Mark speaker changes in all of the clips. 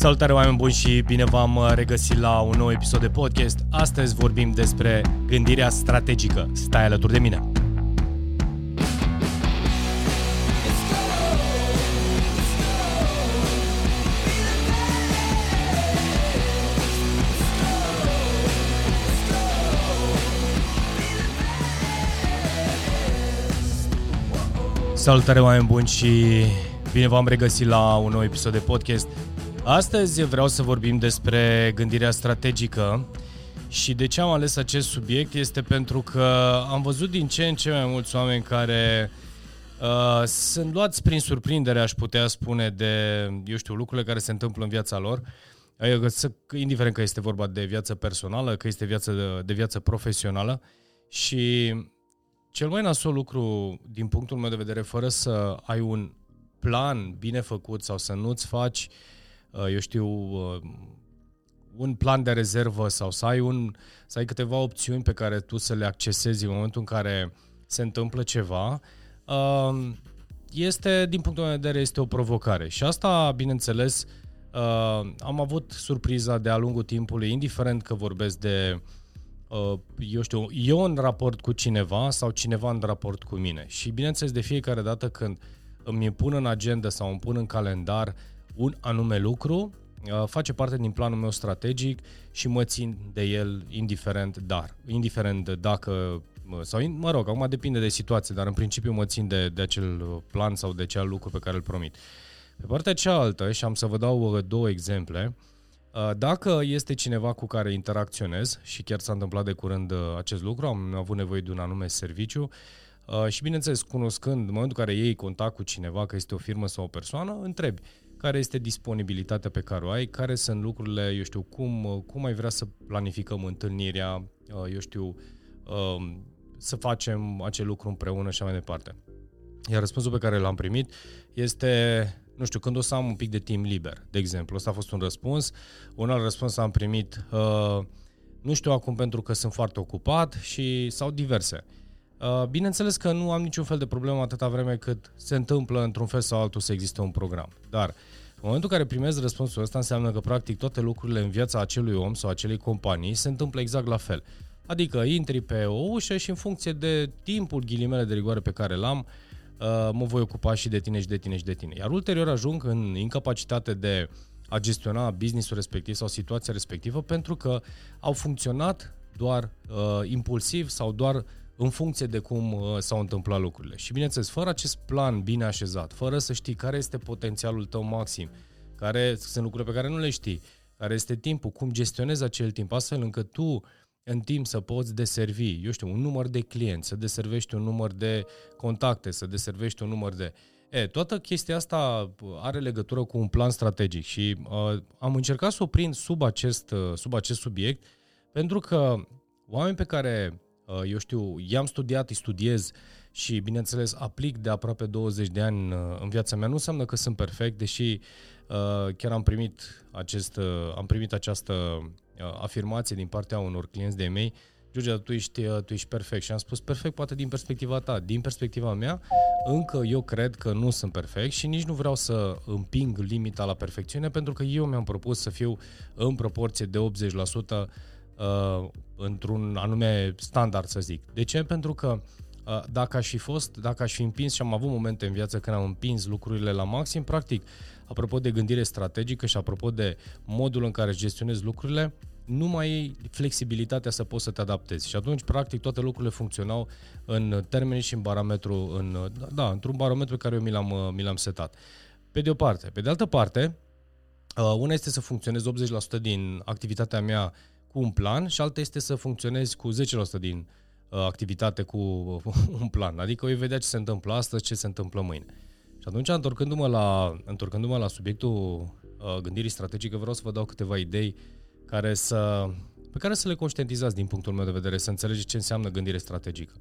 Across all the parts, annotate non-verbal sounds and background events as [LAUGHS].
Speaker 1: Salutare oameni buni și bine v-am uh, regăsit la un nou episod de podcast. Astăzi vorbim despre gândirea strategică. Stai alături de mine! Salutare oameni buni și bine v-am regăsit la un nou episod de podcast. Astăzi vreau să vorbim despre gândirea strategică și de ce am ales acest subiect este pentru că am văzut din ce în ce mai mulți oameni care uh, sunt luați prin surprindere, aș putea spune, de, eu știu, lucrurile care se întâmplă în viața lor, indiferent că este vorba de viață personală, că este viață de, de viață profesională și cel mai nasol lucru, din punctul meu de vedere, fără să ai un plan bine făcut sau să nu-ți faci, uh, eu știu, uh, un plan de rezervă sau să ai, un, să ai câteva opțiuni pe care tu să le accesezi în momentul în care se întâmplă ceva, uh, este, din punctul meu de vedere, este o provocare. Și asta, bineînțeles, am avut surpriza de-a lungul timpului, indiferent că vorbesc de Uh, eu știu, eu în raport cu cineva sau cineva în raport cu mine. Și bineînțeles, de fiecare dată când îmi pun în agenda sau îmi pun în calendar un anume lucru, uh, face parte din planul meu strategic și mă țin de el indiferent dar, indiferent dacă sau, mă rog, acum depinde de situație, dar în principiu mă țin de, de acel plan sau de acel lucru pe care îl promit. Pe partea cealaltă, și am să vă dau uh, două exemple, uh, Uh, dacă este cineva cu care interacționez, și chiar s-a întâmplat de curând uh, acest lucru, am avut nevoie de un anume serviciu, uh, și bineînțeles, cunoscând, în momentul în care iei contact cu cineva, că este o firmă sau o persoană, întrebi care este disponibilitatea pe care o ai, care sunt lucrurile, eu știu, cum, cum ai vrea să planificăm întâlnirea, eu știu, um, să facem acel lucru împreună și mai departe. Iar răspunsul pe care l-am primit este nu știu, când o să am un pic de timp liber, de exemplu. Ăsta a fost un răspuns. Un alt răspuns am primit, uh, nu știu acum pentru că sunt foarte ocupat și sau diverse. Uh, bineînțeles că nu am niciun fel de problemă atâta vreme cât se întâmplă într-un fel sau altul să existe un program. Dar în momentul în care primez răspunsul ăsta înseamnă că practic toate lucrurile în viața acelui om sau acelei companii se întâmplă exact la fel. Adică intri pe o ușă și în funcție de timpul ghilimele de rigoare pe care l-am, uh, Uh, mă voi ocupa și de tine și de tine și de tine. Iar ulterior ajung în incapacitate de a gestiona businessul respectiv sau situația respectivă pentru că au funcționat doar uh, impulsiv sau doar în funcție de cum uh, s-au întâmplat lucrurile. Și bineînțeles, fără acest plan bine așezat, fără să știi care este potențialul tău maxim, care sunt lucruri pe care nu le știi, care este timpul, cum gestionezi acel timp, astfel încât tu în timp să poți deservi, eu știu, un număr de clienți, să deservești un număr de contacte, să deservești un număr de... E, toată chestia asta are legătură cu un plan strategic și uh, am încercat să o prind sub acest, uh, sub acest subiect pentru că oameni pe care, uh, eu știu, i-am studiat, îi studiez și, bineînțeles, aplic de aproape 20 de ani uh, în viața mea, nu înseamnă că sunt perfect, deși uh, chiar am primit, acest, uh, am primit această Uh, afirmație din partea unor clienți de mei, George, tu ești, uh, tu ești perfect. Și am spus, perfect poate din perspectiva ta. Din perspectiva mea, încă eu cred că nu sunt perfect și nici nu vreau să împing limita la perfecțiune, pentru că eu mi-am propus să fiu în proporție de 80% uh, într-un anume standard, să zic. De ce? Pentru că uh, dacă aș fi fost, dacă aș fi împins și am avut momente în viață când am împins lucrurile la maxim, practic, apropo de gândire strategică și apropo de modul în care gestionezi lucrurile, nu mai ai flexibilitatea să poți să te adaptezi. Și atunci, practic, toate lucrurile funcționau în termeni și în barometru, în, da, într-un barometru pe care eu mi l-am, mi l-am setat. Pe de o parte. Pe de altă parte, uh, una este să funcționez 80% din activitatea mea cu un plan și alta este să funcționezi cu 10% din uh, activitate cu [LAUGHS] un plan. Adică voi vedea ce se întâmplă astăzi, ce se întâmplă mâine. Și atunci, întorcându-mă la, întorcându-mă la subiectul uh, gândirii strategice, vreau să vă dau câteva idei uh, care să, pe care să le conștientizați din punctul meu de vedere, să înțelegeți ce înseamnă gândire strategică.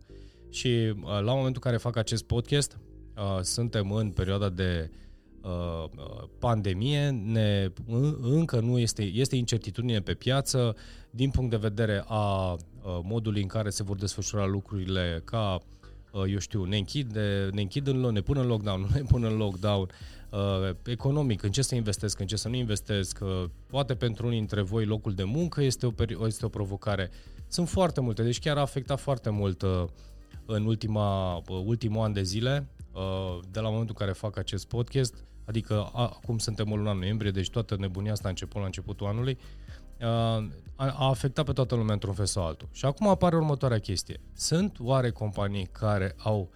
Speaker 1: Și uh, la momentul în care fac acest podcast, uh, suntem în perioada de uh, pandemie, ne, încă nu este, este incertitudine pe piață din punct de vedere a modului în care se vor desfășura lucrurile ca eu știu, ne închid, ne închid în, ne pun în lockdown, [LAUGHS] nu ne pun în lockdown, uh, economic, în ce să investesc, în ce să nu investesc, uh, poate pentru unii dintre voi locul de muncă este o, este o provocare. Sunt foarte multe, deci chiar a afectat foarte mult uh, în ultima, uh, ultimul an de zile, uh, de la momentul în care fac acest podcast, adică a, acum suntem în luna noiembrie, deci toată nebunia asta a început la începutul anului, uh, a, a afectat pe toată lumea într-un fel sau altul. Și acum apare următoarea chestie. Sunt oare companii care au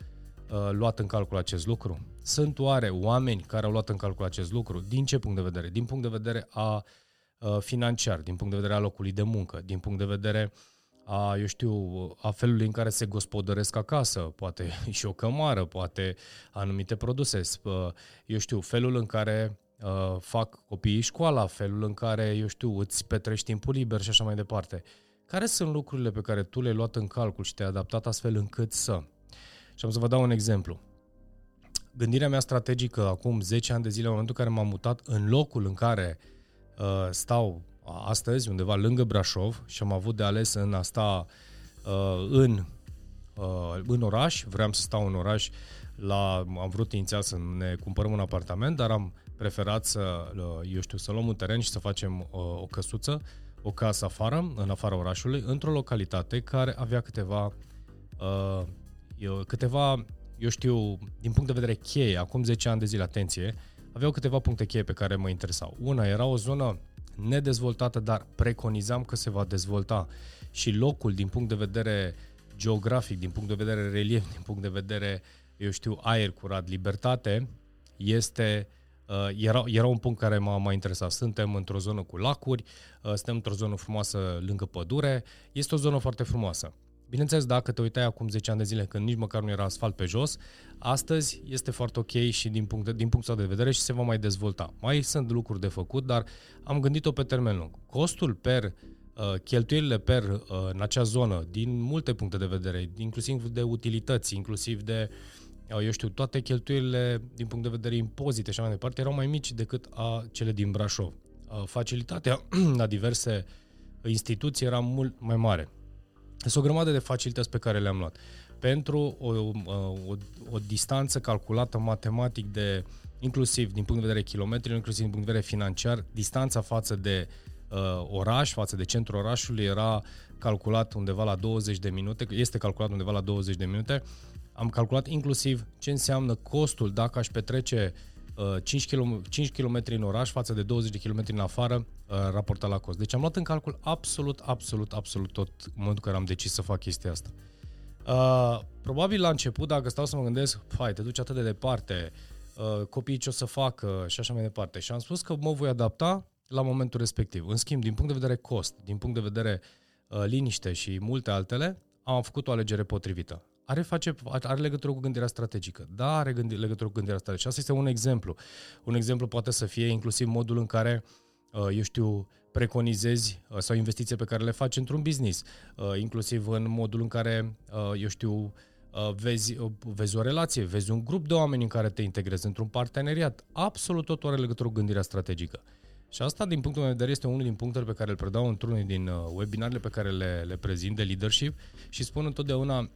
Speaker 1: uh, luat în calcul acest lucru? Sunt oare oameni care au luat în calcul acest lucru? Din ce punct de vedere? Din punct de vedere a uh, financiar, din punct de vedere a locului de muncă, din punct de vedere a, eu știu, a felului în care se gospodăresc acasă, poate [LAUGHS] și o cămară, poate anumite produse, eu știu, felul în care uh, fac copiii școala, felul în care, eu știu, îți petrești timpul liber și așa mai departe. Care sunt lucrurile pe care tu le-ai luat în calcul și te-ai adaptat astfel încât să? Și am să vă dau un exemplu gândirea mea strategică acum 10 ani de zile, în momentul în care m-am mutat în locul în care uh, stau astăzi, undeva lângă Brașov, și am avut de ales în a sta uh, în, uh, în oraș, vreau să stau în oraș, la, am vrut inițial să ne cumpărăm un apartament, dar am preferat să, uh, eu știu, să luăm un teren și să facem uh, o căsuță, o casă afară, în afara orașului, într-o localitate care avea câteva uh, câteva eu știu, din punct de vedere cheie, acum 10 ani de zile, atenție, aveau câteva puncte cheie pe care mă interesau. Una, era o zonă nedezvoltată, dar preconizam că se va dezvolta și locul din punct de vedere geografic, din punct de vedere relief, din punct de vedere, eu știu, aer curat, libertate, este uh, era, era un punct care m-a, m-a interesat. Suntem într-o zonă cu lacuri, uh, suntem într-o zonă frumoasă lângă pădure, este o zonă foarte frumoasă. Bineînțeles, dacă te uitai acum 10 ani de zile când nici măcar nu era asfalt pe jos, astăzi este foarte ok și din, punct de, din punctul de vedere și se va mai dezvolta. Mai sunt lucruri de făcut, dar am gândit-o pe termen lung. Costul per uh, cheltuielile per uh, în acea zonă, din multe puncte de vedere, inclusiv de utilități, inclusiv de, uh, eu știu, toate cheltuielile din punct de vedere impozite și așa mai departe, erau mai mici decât a cele din Brașov. Facilitatea [CLEARS THROAT] la diverse instituții era mult mai mare. Sunt o grămadă de facilități pe care le-am luat. Pentru o, o, o distanță calculată matematic de, inclusiv din punct de vedere kilometri, inclusiv din punct de vedere financiar, distanța față de uh, oraș, față de centrul orașului era calculat undeva la 20 de minute, este calculat undeva la 20 de minute. Am calculat inclusiv ce înseamnă costul dacă aș petrece 5 km, 5 km în oraș față de 20 de km în afară uh, raportat la cost. Deci am luat în calcul absolut, absolut, absolut tot în momentul în care am decis să fac chestia asta. Uh, probabil la început, dacă stau să mă gândesc, fai, te duci atât de departe, uh, copiii ce o să facă și așa mai departe. Și am spus că mă voi adapta la momentul respectiv. În schimb, din punct de vedere cost, din punct de vedere uh, liniște și multe altele, am făcut o alegere potrivită are, face, are legătură cu gândirea strategică. Da, are gândi, legătură cu gândirea strategică. Asta este un exemplu. Un exemplu poate să fie inclusiv modul în care, uh, eu știu, preconizezi uh, sau investiții pe care le faci într-un business, uh, inclusiv în modul în care, eu știu, vezi, vezi o relație, vezi un grup de oameni în care te integrezi într-un parteneriat. Absolut tot are legătură cu gândirea strategică. Și asta, din punctul meu de vedere, este unul din punctele pe care îl predau într-unul din webinarele pe care le, le prezint de leadership și spun întotdeauna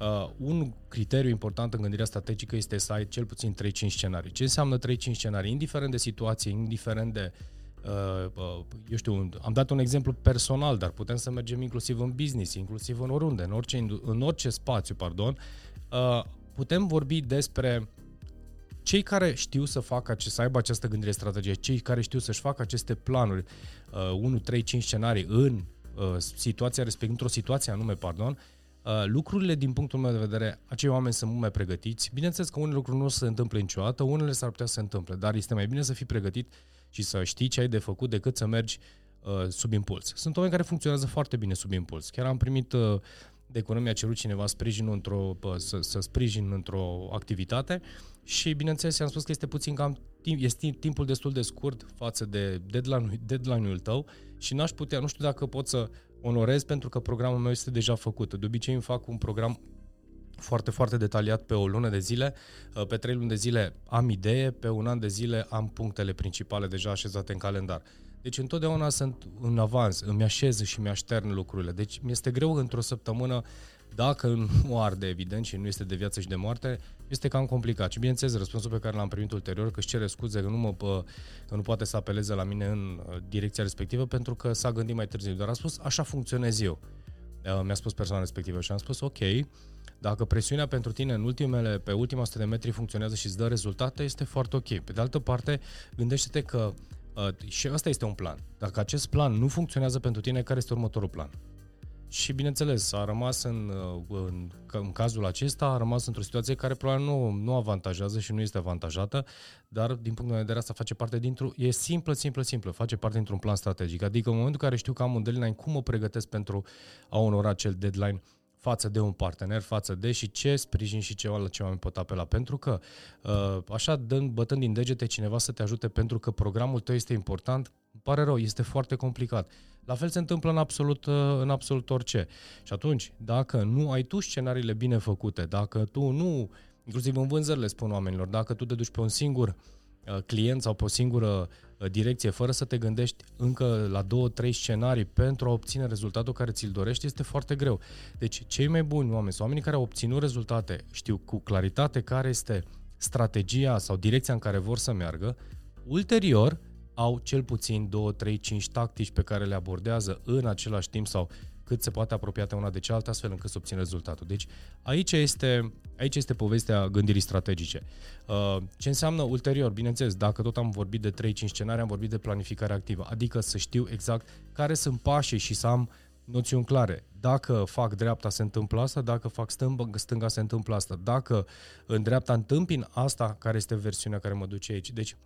Speaker 1: Uh, un criteriu important în gândirea strategică este să ai cel puțin 3-5 scenarii. Ce înseamnă 3-5 scenarii? Indiferent de situație, indiferent de Uh, uh, eu știu, am dat un exemplu personal, dar putem să mergem inclusiv în business, inclusiv în oriunde, în orice, în orice spațiu, pardon, uh, putem vorbi despre cei care știu să facă acest, să aibă această gândire strategie, cei care știu să-și facă aceste planuri, uh, 1, 3, 5 scenarii în uh, situația respectivă, într-o situație anume, pardon, Uh, lucrurile, din punctul meu de vedere, acei oameni sunt mult mai pregătiți. Bineînțeles că unele lucruri nu se întâmplă niciodată, unele s-ar putea să se întâmple, dar este mai bine să fii pregătit și să știi ce ai de făcut decât să mergi uh, sub impuls. Sunt oameni care funcționează foarte bine sub impuls. Chiar am primit uh, de economie a cerut cineva sprijin într-o, să, să sprijin într-o activitate și, bineînțeles, i-am spus că este puțin cam timp, este timpul destul de scurt față de deadline-ul, deadline-ul tău și n-aș putea, nu știu dacă pot să onorez pentru că programul meu este deja făcut. De obicei îmi fac un program foarte, foarte detaliat pe o lună de zile. Uh, pe trei luni de zile am idee, pe un an de zile am punctele principale deja așezate în calendar. Deci întotdeauna sunt în avans, îmi așez și mi-aștern lucrurile. Deci mi este greu într-o săptămână Dacă nu [LAUGHS] arde, evident, și nu este de viață și de moarte, este cam complicat. Și bineînțeles, răspunsul pe care l-am primit ulterior, că își cere scuze, că nu, mă, că nu poate să apeleze la mine în uh, direcția respectivă, pentru că s-a gândit mai târziu. Dar a spus, așa funcționez eu. Uh, mi-a spus persoana respectivă și am spus, ok, dacă presiunea pentru tine în ultimele, pe ultima 100 de metri funcționează și îți dă rezultate, este foarte ok. Pe de altă parte, gândește-te că uh, și asta este un plan. Dacă acest plan nu funcționează pentru tine, care este următorul plan? Și bineînțeles, a rămas în, uh, în, în cazul acesta, a rămas într-o situație care probabil nu, nu avantajează și nu este avantajată, dar din punct de vedere asta face parte dintr-o, e simplă, simplă, simplă, face parte dintr-un plan strategic. Adică în momentul în care știu că am un deadline, cum mă pregătesc pentru a onora acel deadline față de un partener, față de și ce sprijin și ceva la ce mai pot apela. Pentru că uh, așa dând, bătând din degete cineva să te ajute pentru că programul tău este important, îmi pare rău, este foarte complicat. La fel se întâmplă în absolut, uh, în absolut orice. Și atunci, dacă nu ai tu scenariile bine făcute, dacă tu nu, inclusiv în vânzări le spun oamenilor, dacă tu te duci pe un singur uh, client sau pe o singură uh, direcție, fără să te gândești încă la două, trei scenarii pentru a obține rezultatul care ți-l dorești, este foarte greu. Deci, cei mai buni oameni sau oamenii care au obținut rezultate, știu cu claritate care este strategia sau direcția în care vor să meargă, ulterior au cel puțin 2, 3, 5 tactici pe care le abordează în același timp sau cât se poate apropiate una de cealaltă, astfel încât să obțin rezultatul. Deci aici este, aici este povestea gândirii strategice. Uh, ce înseamnă ulterior? Bineînțeles, dacă tot am vorbit de 3-5 scenarii, am vorbit de planificare activă, adică să știu exact care sunt pașii și să am noțiuni clare. Dacă fac dreapta, se întâmplă asta, dacă fac stânga, stânga se întâmplă asta. Dacă în dreapta întâmpin asta, care este versiunea care mă duce aici. Deci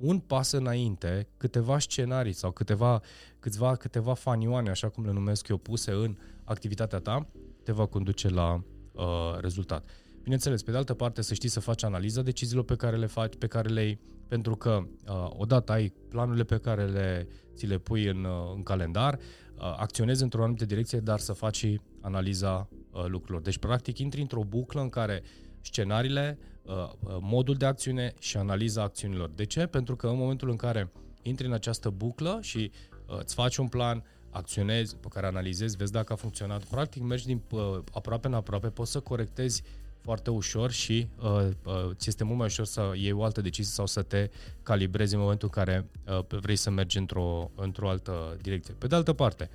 Speaker 1: un pas înainte, câteva scenarii sau câteva, câțiva, câteva fanioane, așa cum le numesc eu, puse în activitatea ta, te va conduce la uh, rezultat. Bineînțeles, pe de altă parte, să știi să faci analiza deciziilor pe care le faci, pe care le iei, pentru că uh, odată ai planurile pe care le, ți le pui în, uh, în calendar, uh, acționezi într-o anumită direcție, dar să faci și analiza uh, lucrurilor. Deci, practic, intri într-o buclă în care scenariile Uh, uh, modul de acțiune și analiza acțiunilor. De ce? Pentru că în momentul în care intri în această buclă și uh, îți faci un plan, acționezi, pe care analizezi, vezi dacă a funcționat, practic mergi din aproape în aproape, poți să corectezi foarte ușor și uh, uh, ți este mult mai ușor să iei o altă decizie sau să te calibrezi în momentul în care uh, vrei să mergi într-o, într-o altă direcție. Pe de altă parte,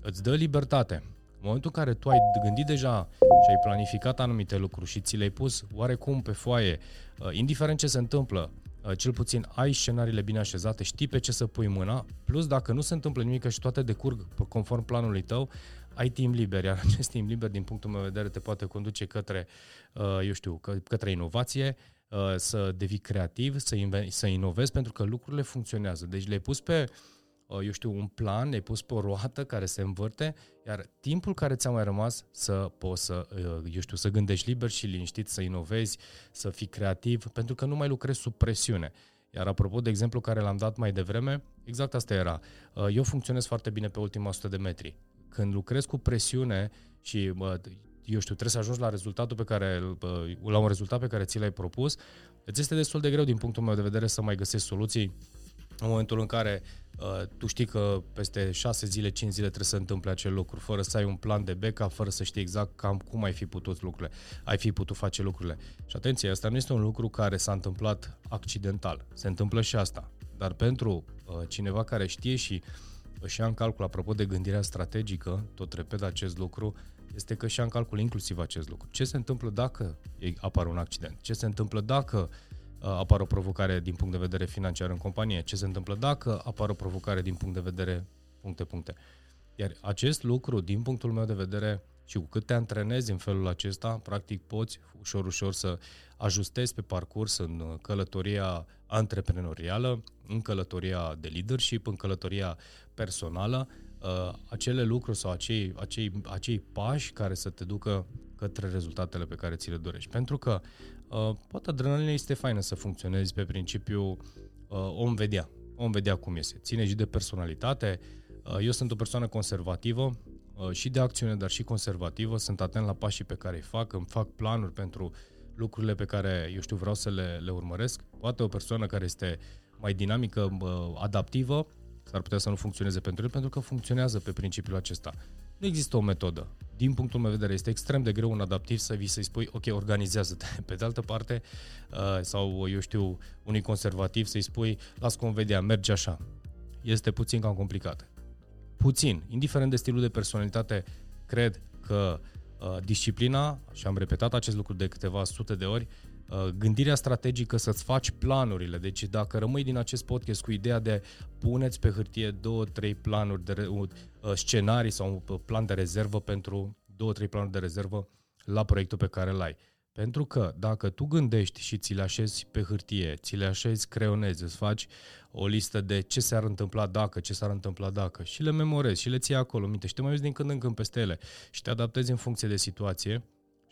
Speaker 1: îți dă libertate. În momentul în care tu ai gândit deja și ai planificat anumite lucruri și ți le-ai pus oarecum pe foaie, uh, indiferent ce se întâmplă, uh, cel puțin ai scenariile bine așezate, știi pe ce să pui mâna, plus dacă nu se întâmplă nimic și toate decurg conform planului tău, ai timp liber, iar [LAUGHS] acest timp liber, din punctul meu de vedere, te poate conduce către, uh, eu știu, către inovație, să devii creativ, să, inve- să inovezi, pentru că lucrurile funcționează. Deci le-ai pus pe Uh, eu știu, un plan, ne-ai pus pe o roată care se învârte, iar timpul care ți-a mai rămas să poți să, uh, eu știu, să gândești liber și liniștit, să inovezi, să fii creativ, pentru că nu mai lucrezi sub presiune. Iar apropo de exemplu care l-am dat mai devreme, exact asta era. Uh, eu funcționez foarte bine pe ultima 100 de metri. Când lucrez cu presiune și eu știu, trebuie să ajungi la rezultatul pe care, la un rezultat pe care ți l-ai propus, îți este destul de greu din punctul meu de vedere să mai găsești soluții în momentul în care uh, tu știi că peste 6 zile, 5 zile trebuie să întâmple acel lucru, fără să ai un plan de backup, fără să știi exact cam cum ai fi putut lucrurile, ai fi putut face lucrurile. Și atenție, asta nu este un lucru care s-a întâmplat accidental. Se întâmplă și asta. Dar pentru uh, cineva care știe și își ia în calcul, apropo de gândirea strategică, tot repet acest lucru, este că și ia în calcul inclusiv acest lucru. Ce se întâmplă dacă apare un accident? Ce se întâmplă dacă uh, Uh, apare o provocare din punct de vedere financiar în companie, ce se întâmplă dacă apare o provocare din punct de vedere puncte, puncte. Iar acest lucru, din punctul meu de vedere, și cu cât te antrenezi în felul acesta, practic poți ușor, ușor să ajustezi pe parcurs în călătoria antreprenorială, în călătoria de leadership, în călătoria personală, uh, acele lucruri sau acei, acei, acei pași care să te ducă către rezultatele pe care ți le dorești. Pentru că Uh, poate adrenalina este faină să funcționezi pe principiu uh, om vedea, om vedea cum este. Ține și de personalitate. Uh, eu sunt o persoană conservativă uh, și de acțiune, dar și conservativă. Sunt atent la pașii pe care îi fac, îmi fac planuri pentru lucrurile pe care, eu știu, vreau să le, le urmăresc. Poate o persoană care este mai dinamică, uh, adaptivă, s-ar putea să nu funcționeze pentru el, pentru că funcționează pe principiul acesta. Nu există o metodă din punctul meu de vedere, este extrem de greu un adaptiv să vii să-i spui, ok, organizează-te. [LAUGHS] Pe de altă parte, uh, sau eu știu, unui conservativ să-i spui, las cum vedea, merge așa. Este puțin cam complicat. Puțin, indiferent de stilul de personalitate, cred că uh, disciplina, și am repetat acest lucru de câteva sute de ori, uh, gândirea strategică să-ți faci planurile. Deci dacă rămâi din acest podcast cu ideea de puneți pe hârtie două, trei planuri de uh, scenarii sau un plan de rezervă pentru două, trei planuri de rezervă la proiectul pe care îl ai. Pentru că dacă tu gândești și ți le așezi pe hârtie, ți le așezi creionezi, îți faci o listă de ce s-ar întâmpla dacă, ce s-ar întâmpla dacă și le memorezi și le ții acolo minte și te mai uiți din când în când peste ele și te adaptezi în funcție de situație,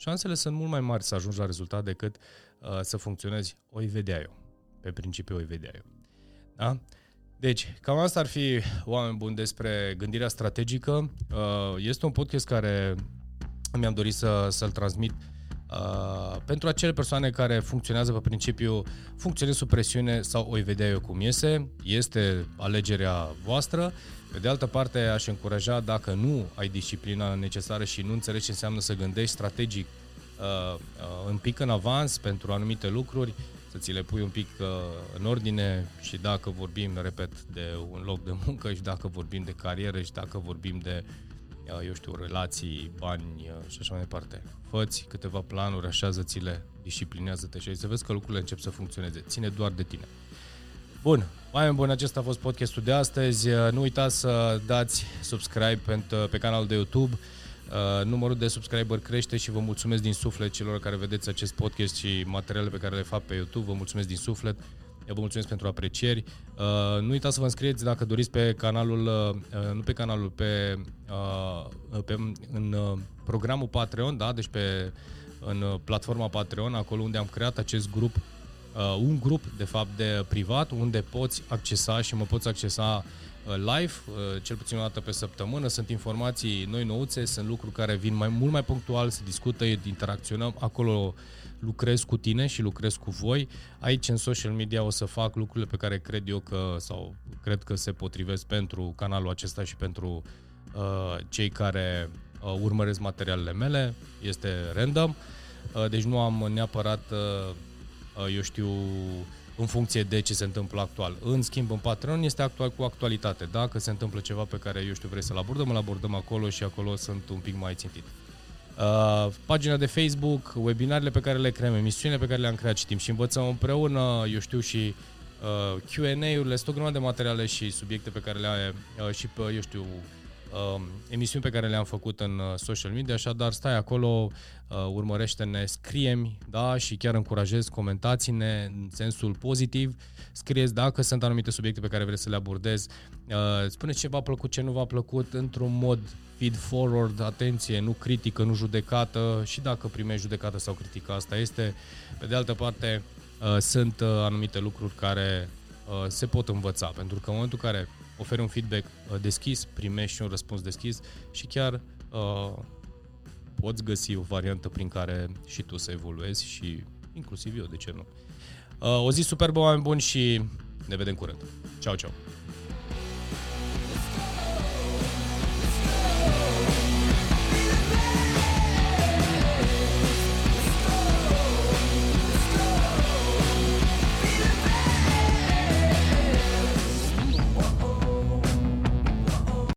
Speaker 1: șansele sunt mult mai mari să ajungi la rezultat decât uh, să funcționezi o vedea eu. Pe principiu o vedea eu. Da? Deci, cam asta ar fi oameni buni despre gândirea strategică. Uh, este un podcast care mi-am dorit să, să-l transmit Uh, pentru acele persoane care funcționează pe principiu funcționez sub presiune sau o vedea eu cum iese, este alegerea voastră. Pe de altă parte, aș încuraja dacă nu ai disciplina necesară și nu înțelegi ce înseamnă să gândești strategic uh, uh, un pic în avans pentru anumite lucruri, să ți le pui un pic uh, în ordine și dacă vorbim, repet, de un loc de muncă și dacă vorbim de carieră și dacă vorbim de uh, eu știu, relații, bani și așa mai departe. Făți câteva planuri, așează-ți-le, disciplinează-te și să vezi că lucrurile încep să funcționeze. Ține doar de tine. Bun, oameni buni, acesta a fost podcastul de astăzi. Nu uitați să dați subscribe pentru, pe canalul de YouTube. Uh, numărul de subscriber crește și vă mulțumesc din suflet celor care vedeți acest podcast și materialele pe care le fac pe YouTube. Vă mulțumesc din suflet. Eu vă mulțumesc pentru aprecieri. Uh, nu uitați să vă înscrieți dacă doriți pe canalul, uh, nu pe canalul, pe, uh, pe în uh, programul Patreon, da? deci pe în uh, platforma Patreon, acolo unde am creat acest grup, uh, un grup de fapt de privat, unde poți accesa și mă poți accesa uh, live, uh, cel puțin o dată pe săptămână. Sunt informații noi nouțe, sunt lucruri care vin mai mult mai punctual, se discută, interacționăm. Acolo lucrez cu tine și lucrez cu voi. Aici în social media o să fac lucrurile pe care cred eu că sau cred că se potrivesc pentru canalul acesta și pentru uh, cei care uh, urmăresc materialele mele. Este random. Uh, deci nu am neapărat uh, uh, eu știu în funcție de ce se întâmplă actual. În schimb, în Patreon este actual cu actualitate. Dacă se întâmplă ceva pe care eu știu vrei să-l abordăm, îl abordăm acolo și acolo sunt un pic mai țintit. Uh, pagina de Facebook, webinarele pe care le creăm, emisiunile pe care le-am creat, citim și învățăm împreună, eu știu, și uh, Q&A-urile, sunt o grămadă de materiale și subiecte pe care le ai uh, și, pe, eu știu, uh, emisiuni pe care le-am făcut în uh, social media, așadar stai acolo, uh, urmărește-ne, scrie da, și chiar încurajez, comentați-ne în sensul pozitiv, scrieți dacă sunt anumite subiecte pe care vreți să le abordez, uh, spuneți ce v-a plăcut, ce nu v-a plăcut, într-un mod feed forward, atenție, nu critică, nu judecată și dacă primești judecată sau critică, asta este. Pe de altă parte, uh, sunt uh, anumite lucruri care uh, se pot învăța, pentru că în momentul în care oferi un feedback deschis, primești și un răspuns deschis și chiar poți găsi o variantă prin care și tu să evoluezi și inclusiv eu, de ce nu. O zi superbă, oameni buni și ne vedem curând. Ciao, ciao!